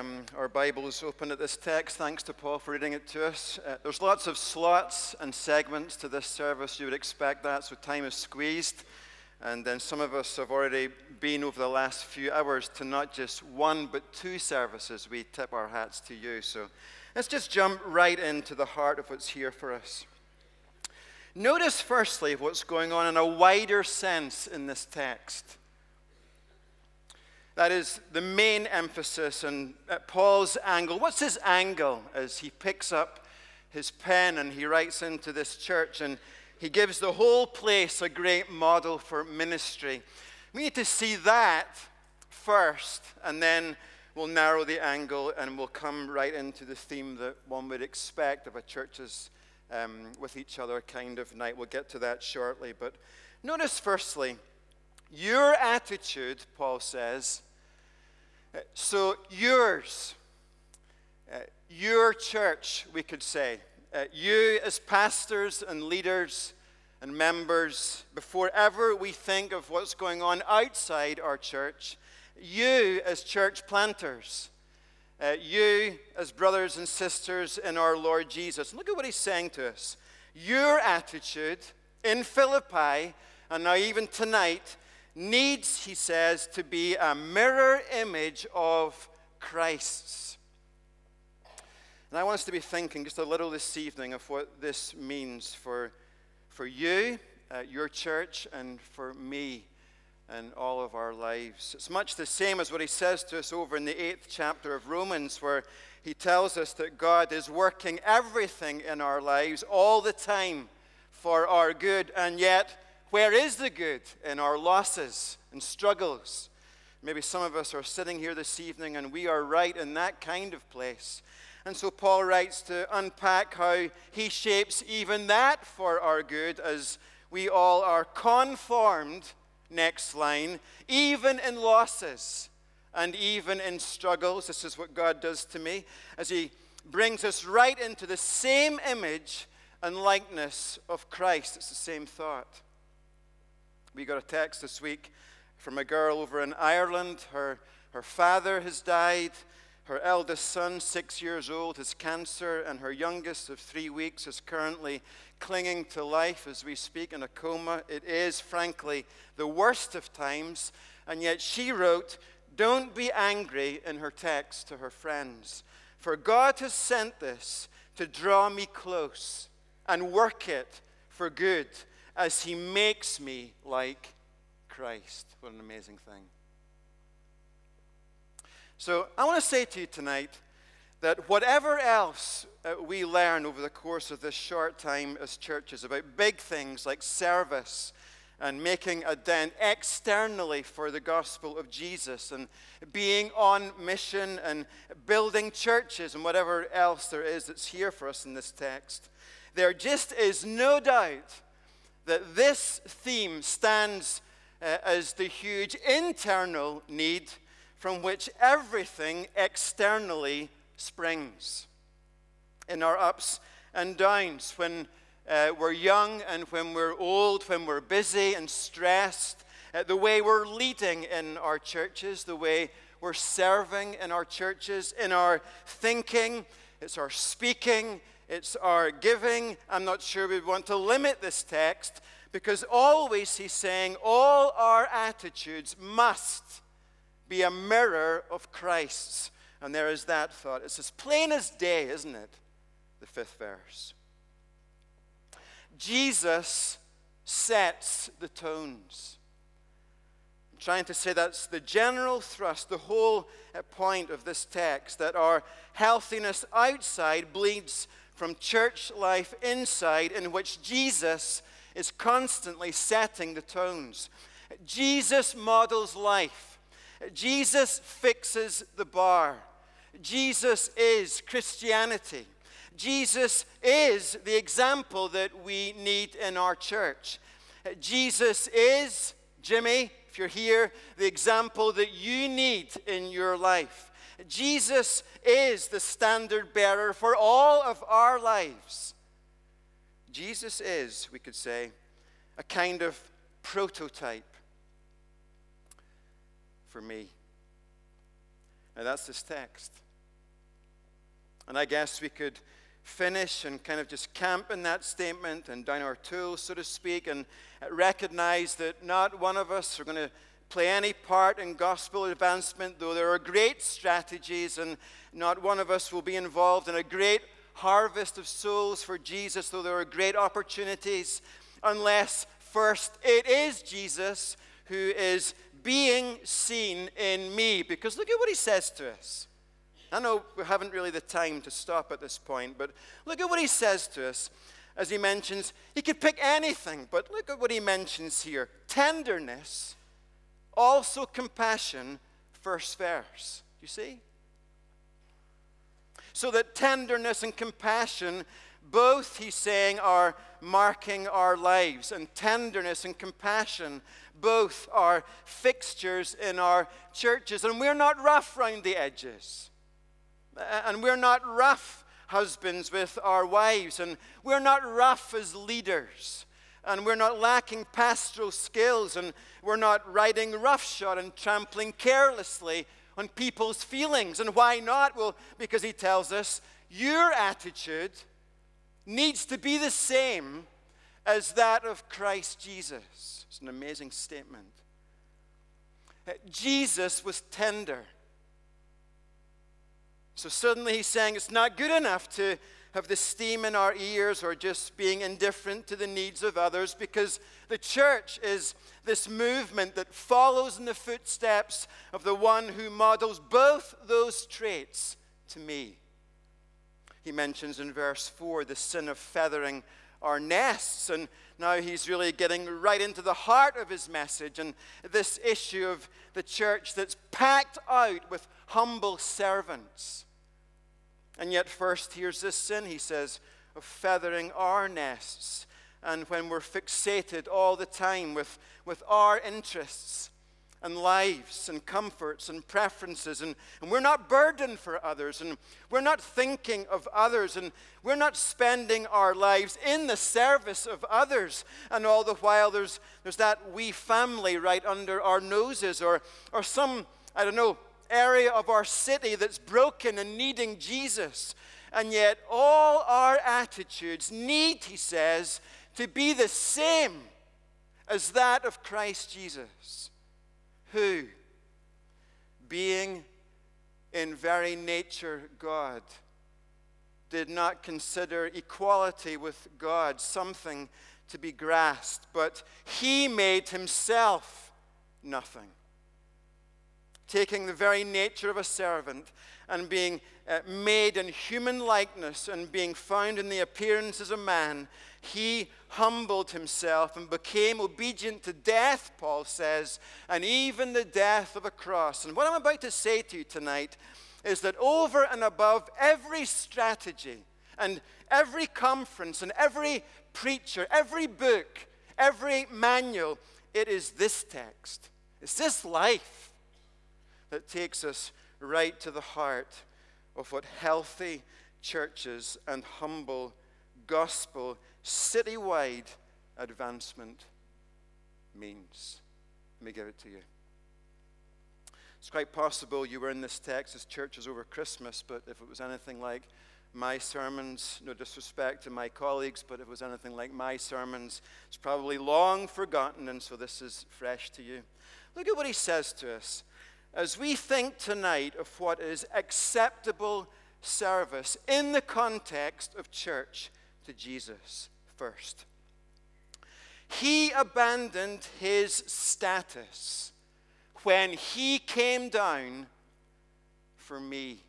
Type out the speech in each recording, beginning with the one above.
um, our Bibles open at this text. Thanks to Paul for reading it to us. Uh, there's lots of slots and segments to this service. You would expect that, so time is squeezed. And then some of us have already been over the last few hours to not just one, but two services. We tip our hats to you. So let's just jump right into the heart of what's here for us. Notice, firstly, what's going on in a wider sense in this text. That is the main emphasis and Paul's angle. What's his angle as he picks up his pen and he writes into this church and he gives the whole place a great model for ministry? We need to see that first and then we'll narrow the angle and we'll come right into the theme that one would expect of a church's um, with each other kind of night. We'll get to that shortly. But notice, firstly, your attitude, Paul says, uh, so yours, uh, your church, we could say, uh, you as pastors and leaders and members, before ever we think of what's going on outside our church, you as church planters, uh, you as brothers and sisters in our Lord Jesus. Look at what he's saying to us. Your attitude in Philippi, and now even tonight, needs, he says, to be a mirror image of Christ's. And I want us to be thinking just a little this evening of what this means for, for you, uh, your church, and for me in all of our lives. It's much the same as what he says to us over in the eighth chapter of Romans, where he tells us that God is working everything in our lives all the time for our good. And yet, where is the good in our losses and struggles? Maybe some of us are sitting here this evening and we are right in that kind of place. And so Paul writes to unpack how he shapes even that for our good as we all are conformed next line, even in losses and even in struggles. This is what God does to me as He brings us right into the same image and likeness of Christ. It's the same thought. We got a text this week from a girl over in Ireland. Her, her father has died. Her eldest son, six years old, has cancer, and her youngest of three weeks is currently clinging to life as we speak in a coma. It is, frankly, the worst of times, and yet she wrote, Don't be angry in her text to her friends, for God has sent this to draw me close and work it for good as He makes me like Christ. What an amazing thing. So I want to say to you tonight that whatever else uh, we learn over the course of this short time as churches about big things like service and making a dent externally for the gospel of Jesus and being on mission and building churches and whatever else there is that's here for us in this text, there just is no doubt that this theme stands uh, as the huge internal need from which everything externally springs. In our ups and downs, when uh, we're young and when we're old, when we're busy and stressed, uh, the way we're leading in our churches, the way we're serving in our churches, in our thinking, it's our speaking, it's our giving. I'm not sure we want to limit this text because always he's saying all our attitudes must be a mirror of Christ's. And there is that thought. It's as plain as day, isn't it? The fifth verse. Jesus sets the tones. I'm trying to say that's the general thrust, the whole point of this text that our healthiness outside bleeds from church life inside, in which Jesus is constantly setting the tones. Jesus models life. Jesus fixes the bar. Jesus is Christianity. Jesus is the example that we need in our church. Jesus is, Jimmy, if you're here, the example that you need in your life. Jesus is the standard bearer for all of our lives. Jesus is, we could say, a kind of prototype for me. Now, that's this text. And I guess we could finish and kind of just camp in that statement and down our tools, so to speak, and recognize that not one of us are going to play any part in gospel advancement, though there are great strategies, and not one of us will be involved in a great harvest of souls for Jesus, though there are great opportunities, unless first it is Jesus who is being seen in me. Because look at what he says to us. I know we haven't really the time to stop at this point, but look at what he says to us as he mentions, he could pick anything, but look at what he mentions here tenderness, also compassion, first verse. You see? So that tenderness and compassion, both, he's saying, are marking our lives, and tenderness and compassion, both are fixtures in our churches. And we're not rough round the edges. And we're not rough husbands with our wives, and we're not rough as leaders, and we're not lacking pastoral skills, and we're not riding roughshod and trampling carelessly on people's feelings. And why not? Well, because he tells us your attitude needs to be the same as that of Christ Jesus. It's an amazing statement. Uh, Jesus was tender. So suddenly he's saying it's not good enough to have the steam in our ears or just being indifferent to the needs of others because the church is this movement that follows in the footsteps of the one who models both those traits to me. He mentions in verse 4 the sin of feathering our nests, and now he's really getting right into the heart of his message and this issue of the church that's packed out with humble servants and yet, first, here's this sin, he says, of feathering our nests. And when we're fixated all the time with, with our interests and lives and comforts and preferences, and, and we're not burdened for others, and we're not thinking of others, and we're not spending our lives in the service of others, and all the while there's, there's that wee family right under our noses, or, or some, I don't know, area of our city that's broken and needing Jesus. And yet, all our attitudes need, he says, to be the same as that of Christ Jesus, who, being in very nature God, did not consider equality with God something to be grasped, but he made himself nothing taking the very nature of a servant and being uh, made in human likeness and being found in the appearance as a man, he humbled himself and became obedient to death, Paul says, and even the death of a cross. And what I'm about to say to you tonight is that over and above every strategy and every conference and every preacher, every book, every manual, it is this text. It's this life that takes us right to the heart of what healthy churches and humble gospel citywide advancement means. Let me give it to you. It's quite possible you were in this text as churches over Christmas, but if it was anything like my sermons, no disrespect to my colleagues, but if it was anything like my sermons, it's probably long forgotten, and so this is fresh to you. Look at what he says to us as we think tonight of what is acceptable service in the context of church to Jesus first. He abandoned his status when he came down for me.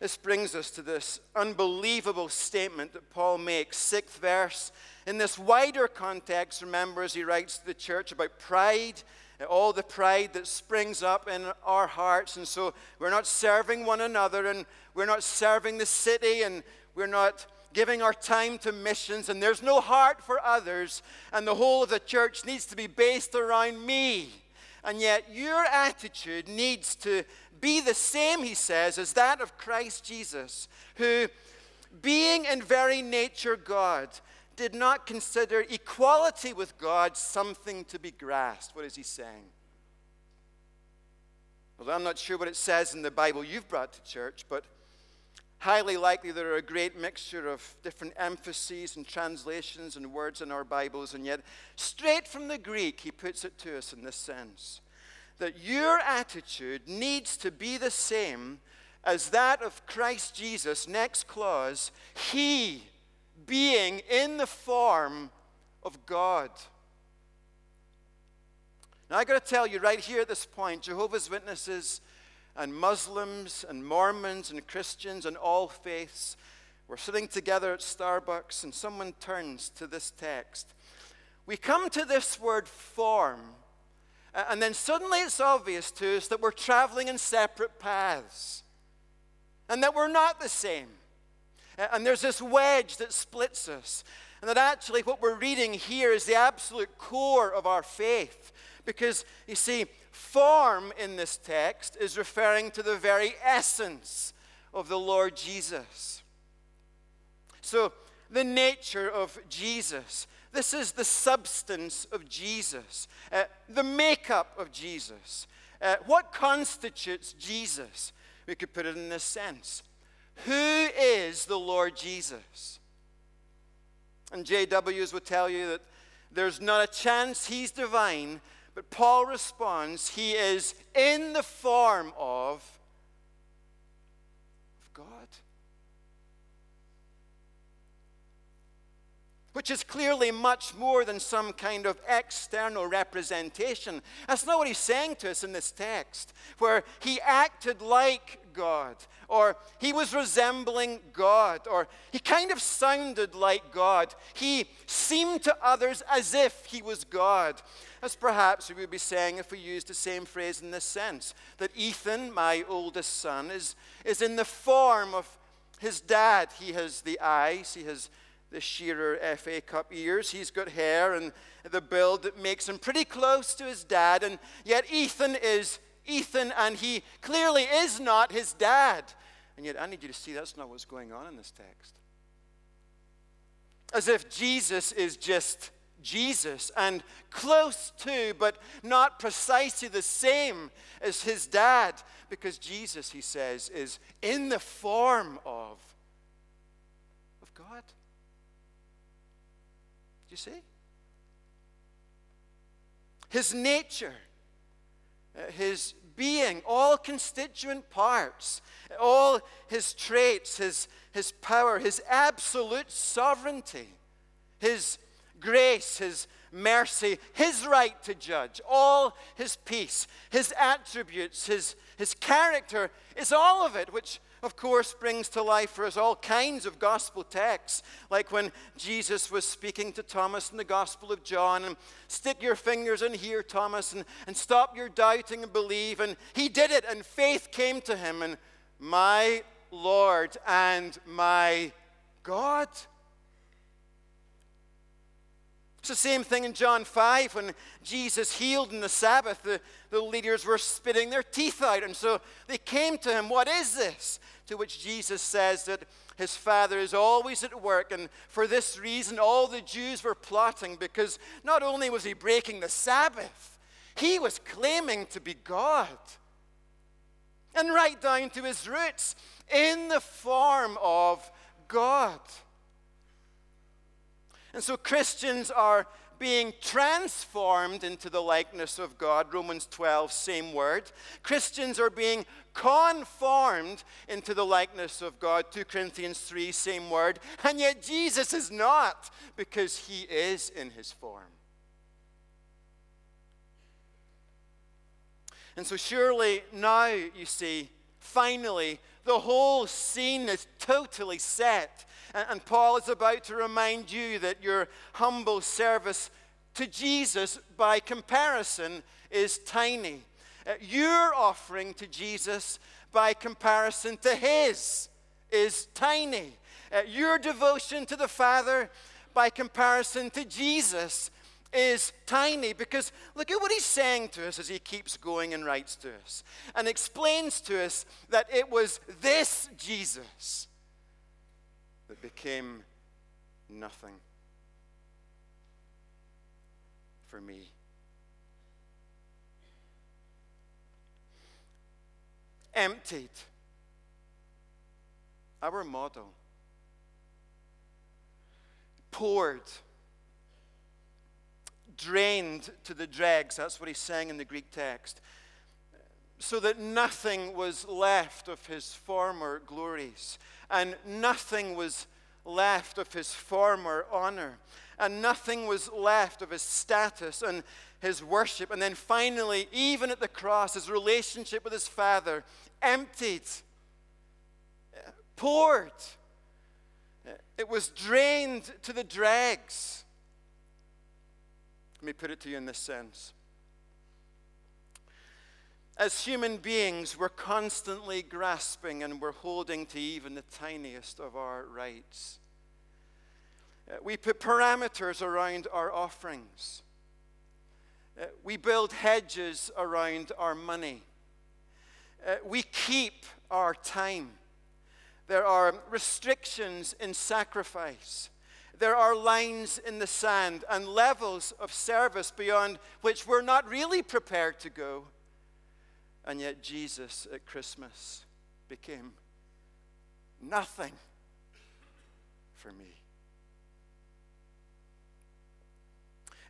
This brings us to this unbelievable statement that Paul makes, sixth verse. In this wider context, remember, as he writes to the church about pride all the pride that springs up in our hearts. And so we're not serving one another and we're not serving the city and we're not giving our time to missions and there's no heart for others. And the whole of the church needs to be based around me. And yet your attitude needs to be the same, he says, as that of Christ Jesus, who, being in very nature God, did not consider equality with God something to be grasped. What is he saying? Well, I'm not sure what it says in the Bible you've brought to church, but highly likely there are a great mixture of different emphases and translations and words in our Bibles, and yet, straight from the Greek, he puts it to us in this sense that your attitude needs to be the same as that of Christ Jesus. Next clause, he being in the form of God. Now, I got to tell you right here at this point Jehovah's Witnesses and Muslims and Mormons and Christians and all faiths were sitting together at Starbucks, and someone turns to this text. We come to this word form, and then suddenly it's obvious to us that we're traveling in separate paths and that we're not the same. And there's this wedge that splits us. And that actually, what we're reading here is the absolute core of our faith. Because, you see, form in this text is referring to the very essence of the Lord Jesus. So, the nature of Jesus. This is the substance of Jesus, uh, the makeup of Jesus. Uh, what constitutes Jesus? We could put it in this sense Who is the Lord Jesus? And JWs would tell you that there's not a chance he's divine, but Paul responds, he is in the form of, of God. Which is clearly much more than some kind of external representation. That's not what he's saying to us in this text, where he acted like God, or he was resembling God, or he kind of sounded like God. He seemed to others as if he was God as perhaps we would be saying if we used the same phrase in this sense that Ethan, my oldest son, is, is in the form of his dad. He has the eyes, he has the Shearer FA Cup ears, he's got hair and the build that makes him pretty close to his dad, and yet Ethan is Ethan, and he clearly is not his dad. And yet, I need you to see that's not what's going on in this text. As if Jesus is just Jesus and close to, but not precisely the same as his dad, because Jesus, he says, is in the form of, of God. Do you see? His nature, uh, his being, all constituent parts, all his traits, his, his power, his absolute sovereignty, his grace, His mercy, His right to judge, all His peace, His attributes, His, his character is all of it, which of course brings to life for us all kinds of gospel texts, like when Jesus was speaking to Thomas in the Gospel of John, and stick your fingers in here, Thomas, and, and stop your doubting and believe. And he did it, and faith came to him, and my Lord and my God. It's the same thing in John 5 when Jesus healed in the Sabbath. The, the leaders were spitting their teeth out. And so they came to him, What is this? To which Jesus says that his father is always at work. And for this reason, all the Jews were plotting because not only was he breaking the Sabbath, he was claiming to be God. And right down to his roots, in the form of God. And so Christians are being transformed into the likeness of God. Romans 12, same word. Christians are being conformed into the likeness of God. 2 Corinthians 3, same word. And yet Jesus is not because he is in his form. And so, surely now you see, finally, the whole scene is totally set and Paul is about to remind you that your humble service to Jesus, by comparison, is tiny. Uh, your offering to Jesus, by comparison to his, is tiny. Uh, your devotion to the Father, by comparison to Jesus, is tiny because look at what he's saying to us as he keeps going and writes to us and explains to us that it was this Jesus that became nothing for me. emptied. Our model. Poured. Drained to the dregs. That's what he's saying in the Greek text. So that nothing was left of his former glories, and nothing was left of his former honor, and nothing was left of his status and his worship. And then finally, even at the cross, his relationship with his Father emptied, poured. It was drained to the dregs. Let me put it to you in this sense. As human beings, we're constantly grasping and we're holding to even the tiniest of our rights. Uh, we put parameters around our offerings. Uh, we build hedges around our money. Uh, we keep our time. There are restrictions in sacrifice. There are lines in the sand and levels of service beyond which we're not really prepared to go. And yet, Jesus at Christmas became nothing for me.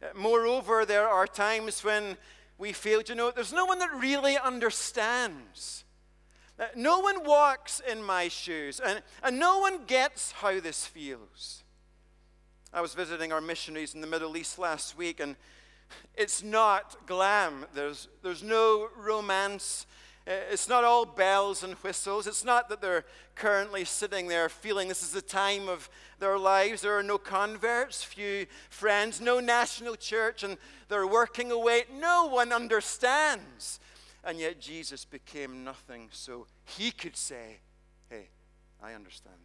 Uh, moreover, there are times when we feel, you know, there's no one that really understands. Uh, no one walks in my shoes, and, and no one gets how this feels. I was visiting our missionaries in the Middle East last week, and it's not glam. There's, there's no romance. Uh, it's not all bells and whistles. It's not that they're currently sitting there feeling this is the time of their lives. There are no converts, few friends, no national church, and they're working away. No one understands. And yet Jesus became nothing so he could say, Hey, I understand.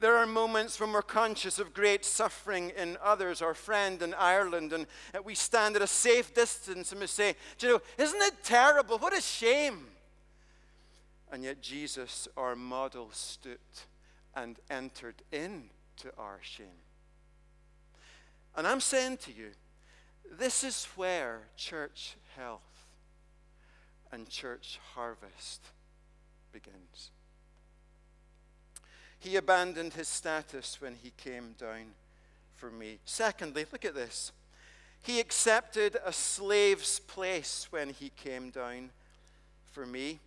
There are moments when we're conscious of great suffering in others, our friend in Ireland, and we stand at a safe distance and we say, Do you know, isn't it terrible? What a shame. And yet Jesus, our model, stooped and entered into our shame. And I'm saying to you, this is where church health and church harvest begins. He abandoned his status when he came down for me. Secondly, look at this. He accepted a slave's place when he came down for me.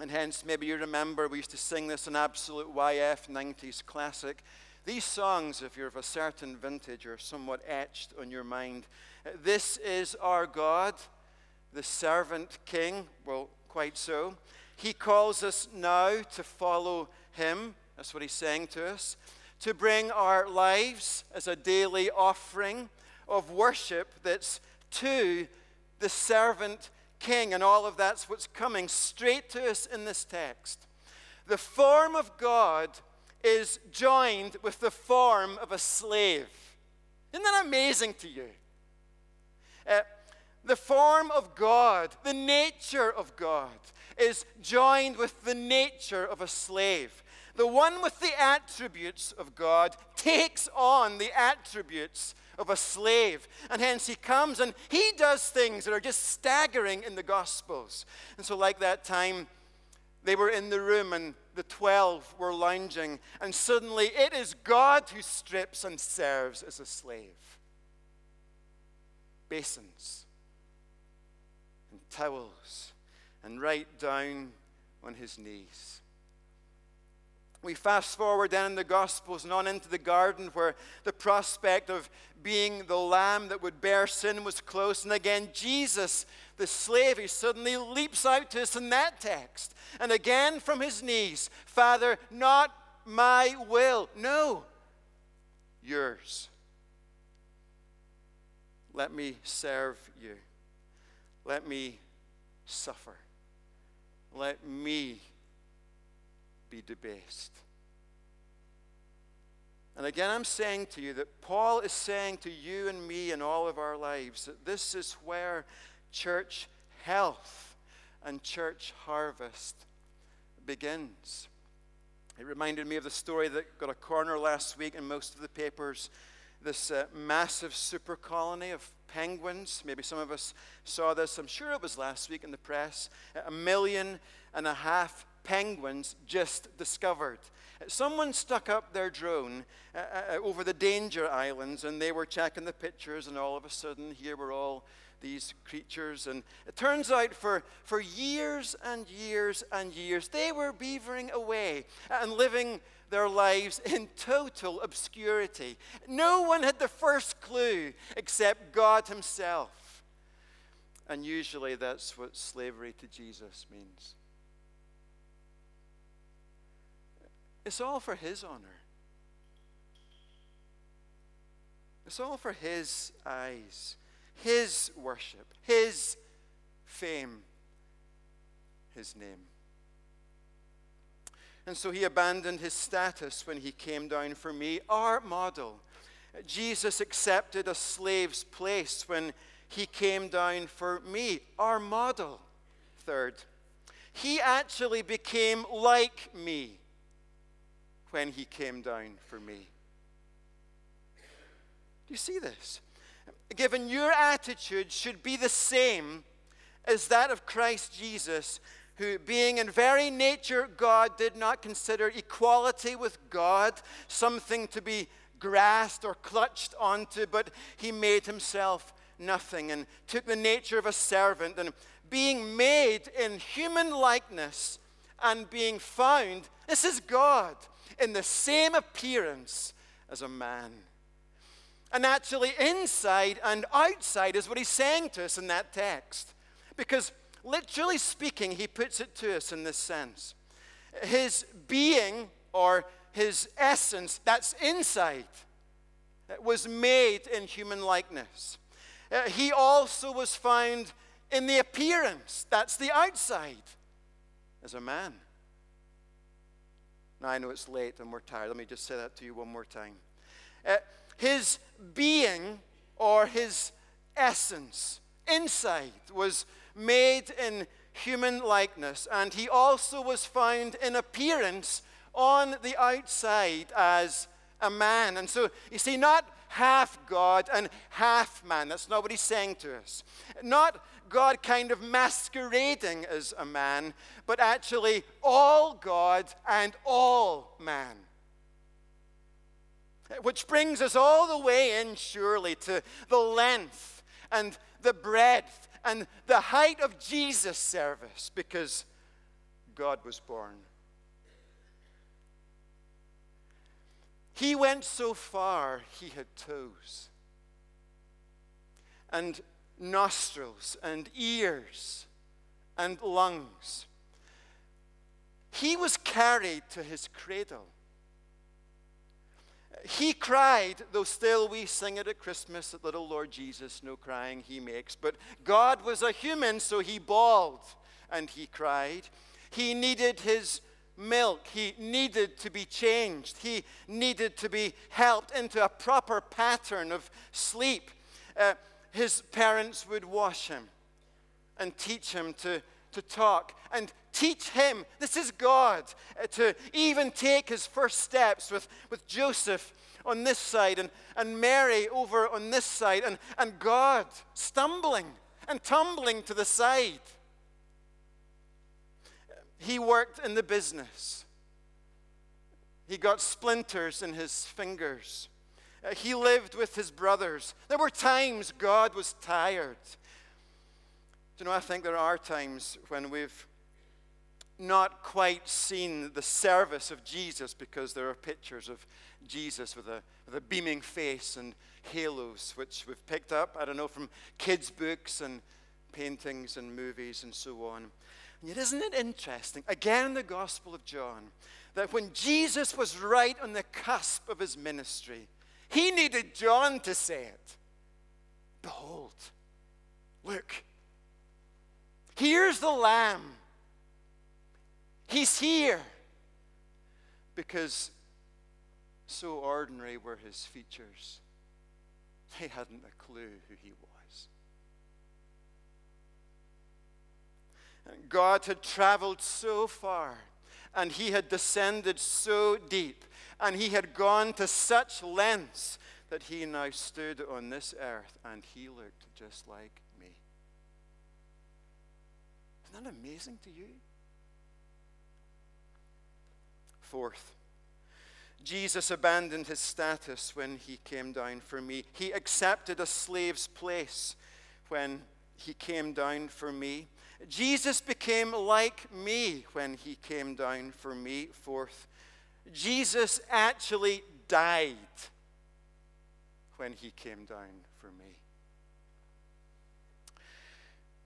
And hence, maybe you remember we used to sing this in absolute YF 90s classic. These songs, if you're of a certain vintage, are somewhat etched on your mind. This is our God, the servant king. Well, quite so. He calls us now to follow him. That's what he's saying to us. To bring our lives as a daily offering of worship that's to the servant king. And all of that's what's coming straight to us in this text. The form of God is joined with the form of a slave. Isn't that amazing to you? Uh, the form of God, the nature of God, is joined with the nature of a slave. The one with the attributes of God takes on the attributes of a slave. And hence he comes and he does things that are just staggering in the Gospels. And so, like that time, they were in the room and the 12 were lounging, and suddenly it is God who strips and serves as a slave. Basins and towels, and right down on his knees. We fast forward then in the Gospels and on into the garden where the prospect of being the lamb that would bear sin was close. And again, Jesus, the slave, he suddenly leaps out to us in that text. And again from his knees, Father, not my will, no, yours. Let me serve you. Let me suffer. Let me be debased. And again, I'm saying to you that Paul is saying to you and me in all of our lives that this is where church health and church harvest begins. It reminded me of the story that got a corner last week in most of the papers this uh, massive super colony of penguins. Maybe some of us saw this. I'm sure it was last week in the press. A million and a half penguins just discovered. Someone stuck up their drone uh, uh, over the danger islands and they were checking the pictures, and all of a sudden, here were all these creatures. And it turns out for, for years and years and years, they were beavering away and living their lives in total obscurity. No one had the first clue except God Himself. And usually that's what slavery to Jesus means. It's all for His honor. It's all for His eyes, His worship, His fame, His name. And so he abandoned his status when he came down for me, our model. Jesus accepted a slave's place when he came down for me, our model. Third, he actually became like me when he came down for me. Do you see this? Given your attitude should be the same as that of Christ Jesus, who, being in very nature God, did not consider equality with God something to be grasped or clutched onto, but he made himself nothing and took the nature of a servant. And being made in human likeness and being found, this is God, in the same appearance as a man. And actually, inside and outside is what he's saying to us in that text. Because literally speaking, he puts it to us in this sense. His being or his essence, that's inside, was made in human likeness. Uh, he also was found in the appearance, that's the outside, as a man. Now, I know it's late and we're tired. Let me just say that to you one more time. Uh, his being or his essence inside was made in human likeness, and he also was found in appearance on the outside as a man. And so, you see, not half God and half man. That's not what he's saying to us. Not God kind of masquerading as a man, but actually all God and all man. Which brings us all the way in, surely, to the length and the breadth and the height of Jesus' service because God was born. He went so far, he had toes and nostrils and ears and lungs. He was carried to his cradle. He cried, though still we sing it at Christmas that little Lord Jesus, no crying he makes. But God was a human, so he bawled and he cried. He needed his milk. He needed to be changed. He needed to be helped into a proper pattern of sleep. Uh, his parents would wash him and teach him to, to talk and teach him, this is God, uh, to even take his first steps with, with Joseph on this side and, and Mary over on this side, and, and God stumbling and tumbling to the side. He worked in the business. He got splinters in his fingers. Uh, he lived with his brothers. There were times God was tired. Do you know, I think there are times when we've not quite seen the service of Jesus because there are pictures of Jesus with a, with a beaming face and halos, which we've picked up, I don't know, from kids' books and paintings and movies and so on. And yet, isn't it interesting, again in the Gospel of John, that when Jesus was right on the cusp of his ministry, he needed John to say it. Behold, look, here's the Lamb. He's here. Because so ordinary were his features, they hadn't a clue who he was. And God had traveled so far, and he had descended so deep, and he had gone to such lengths that he now stood on this earth and he looked just like. Isn't that amazing to you? Fourth, Jesus abandoned his status when he came down for me. He accepted a slave's place when he came down for me. Jesus became like me when he came down for me. Fourth, Jesus actually died when he came down for me.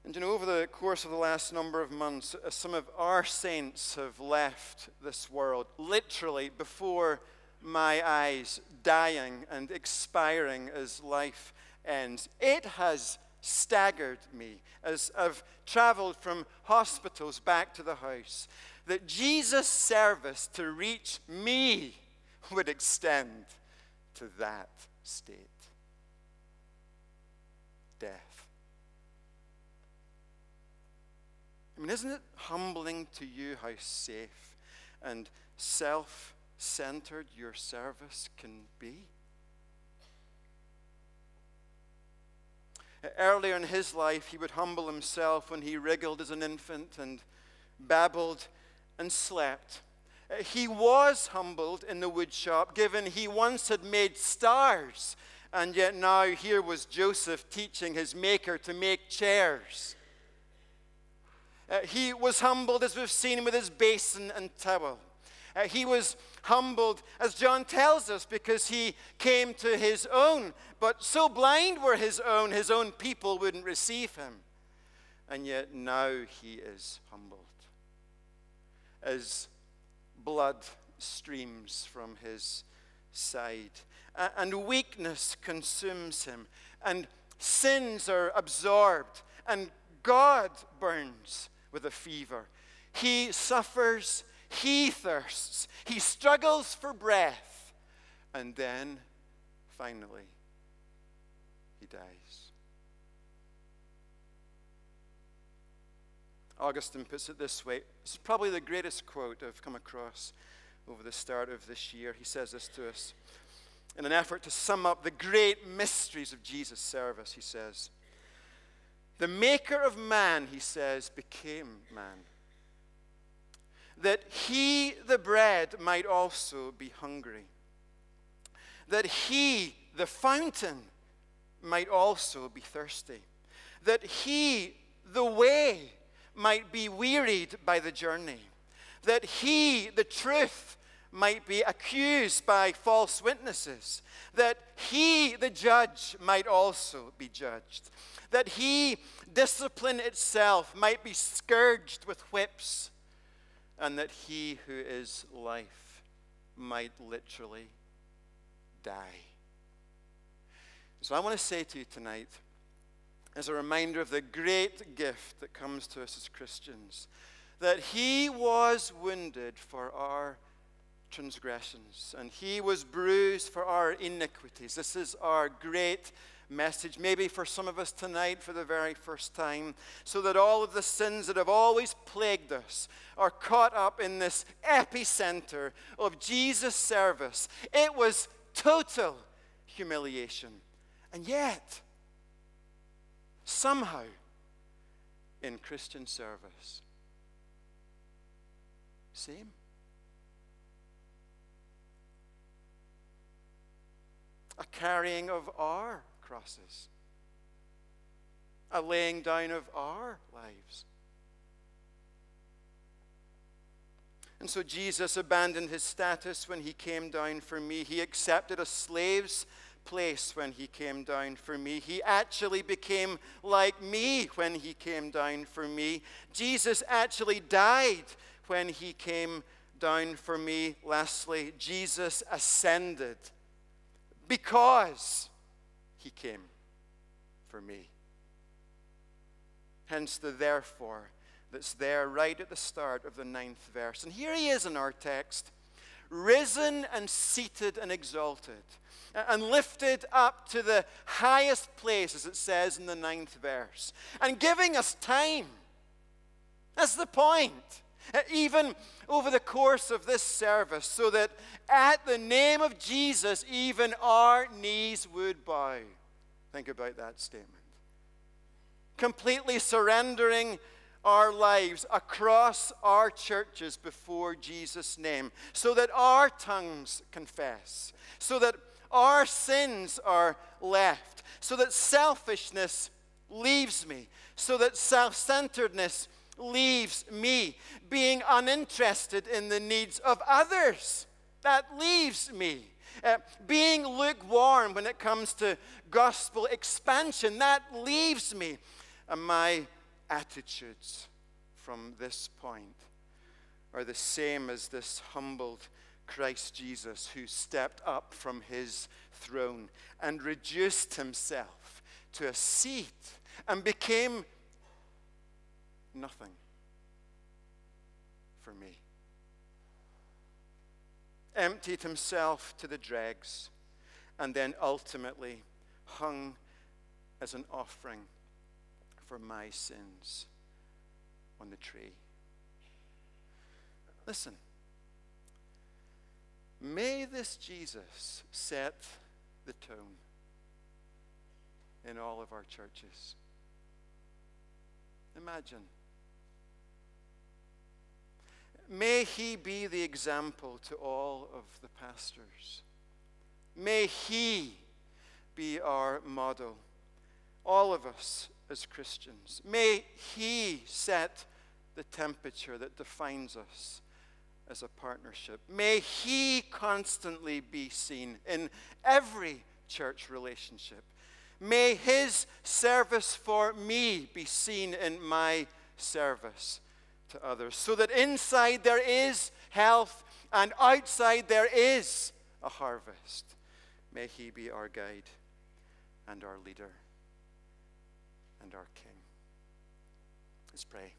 And you know, over the course of the last number of months, uh, some of our saints have left this world, literally before my eyes, dying and expiring as life ends. It has staggered me as I've traveled from hospitals back to the house that Jesus' service to reach me would extend to that state death. I mean, isn't it humbling to you how safe and self centered your service can be? Earlier in his life, he would humble himself when he wriggled as an infant and babbled and slept. He was humbled in the woodshop, given he once had made stars, and yet now here was Joseph teaching his maker to make chairs. Uh, he was humbled, as we've seen, with his basin and towel. Uh, he was humbled, as John tells us, because he came to his own. But so blind were his own, his own people wouldn't receive him. And yet now he is humbled. As blood streams from his side, and weakness consumes him, and sins are absorbed, and God burns with a fever. He suffers he thirsts, he struggles for breath, and then finally he dies. Augustine puts it this way it's probably the greatest quote I've come across over the start of this year. He says this to us in an effort to sum up the great mysteries of Jesus' service. He says, The maker of man, he says, became man that he, the bread, might also be hungry, that he, the fountain, might also be thirsty, that he, the way, might be wearied by the journey, that he, the truth, might be accused by false witnesses, that he, the judge, might also be judged, that he, discipline itself, might be scourged with whips and that he who is life might literally die. So I want to say to you tonight, as a reminder of the great gift that comes to us as Christians, that he was wounded for our transgressions and he was bruised for our iniquities. This is our great message, maybe for some of us tonight for the very first time, so that all of the sins that have always plagued us are caught up in this epicenter of Jesus' service. It was total humiliation. And yet, somehow, in Christian service, same. A carrying of our crosses, a laying down of our lives. And so Jesus abandoned his status when he came down for me. He accepted a slave's place when he came down for me. He actually became like me when he came down for me. Jesus actually died when he came down for me. Lastly, Jesus ascended because he came for me. Hence the therefore that's there right at the start of the ninth verse. And here he is in our text risen and seated and exalted and lifted up to the highest place, as it says in the ninth verse, and giving us time. That's the point. Uh, even over the course of this service, so that at the name of Jesus, even our knees would bow. Think about that statement. Completely surrendering our lives across our churches before Jesus' name, so that our tongues confess, so that our sins are left, so that selfishness leaves me, so that self centeredness leaves me, being uninterested in the needs of others. That leaves me. Uh, being lukewarm when it comes to gospel expansion, that leaves me. And my attitudes from this point are the same as this humbled Christ Jesus who stepped up from his throne and reduced himself to a seat and became nothing for me. Emptied himself to the dregs and then ultimately hung as an offering for my sins on the tree. Listen, may this Jesus set the tone in all of our churches. Imagine. May he be the example to all of the pastors. May he be our model. All of us as Christians. May He set the temperature that defines us as a partnership. May He constantly be seen in every church relationship. May His service for me be seen in my service to others, so that inside there is health and outside there is a harvest. May He be our guide and our leader and our King. Let's pray.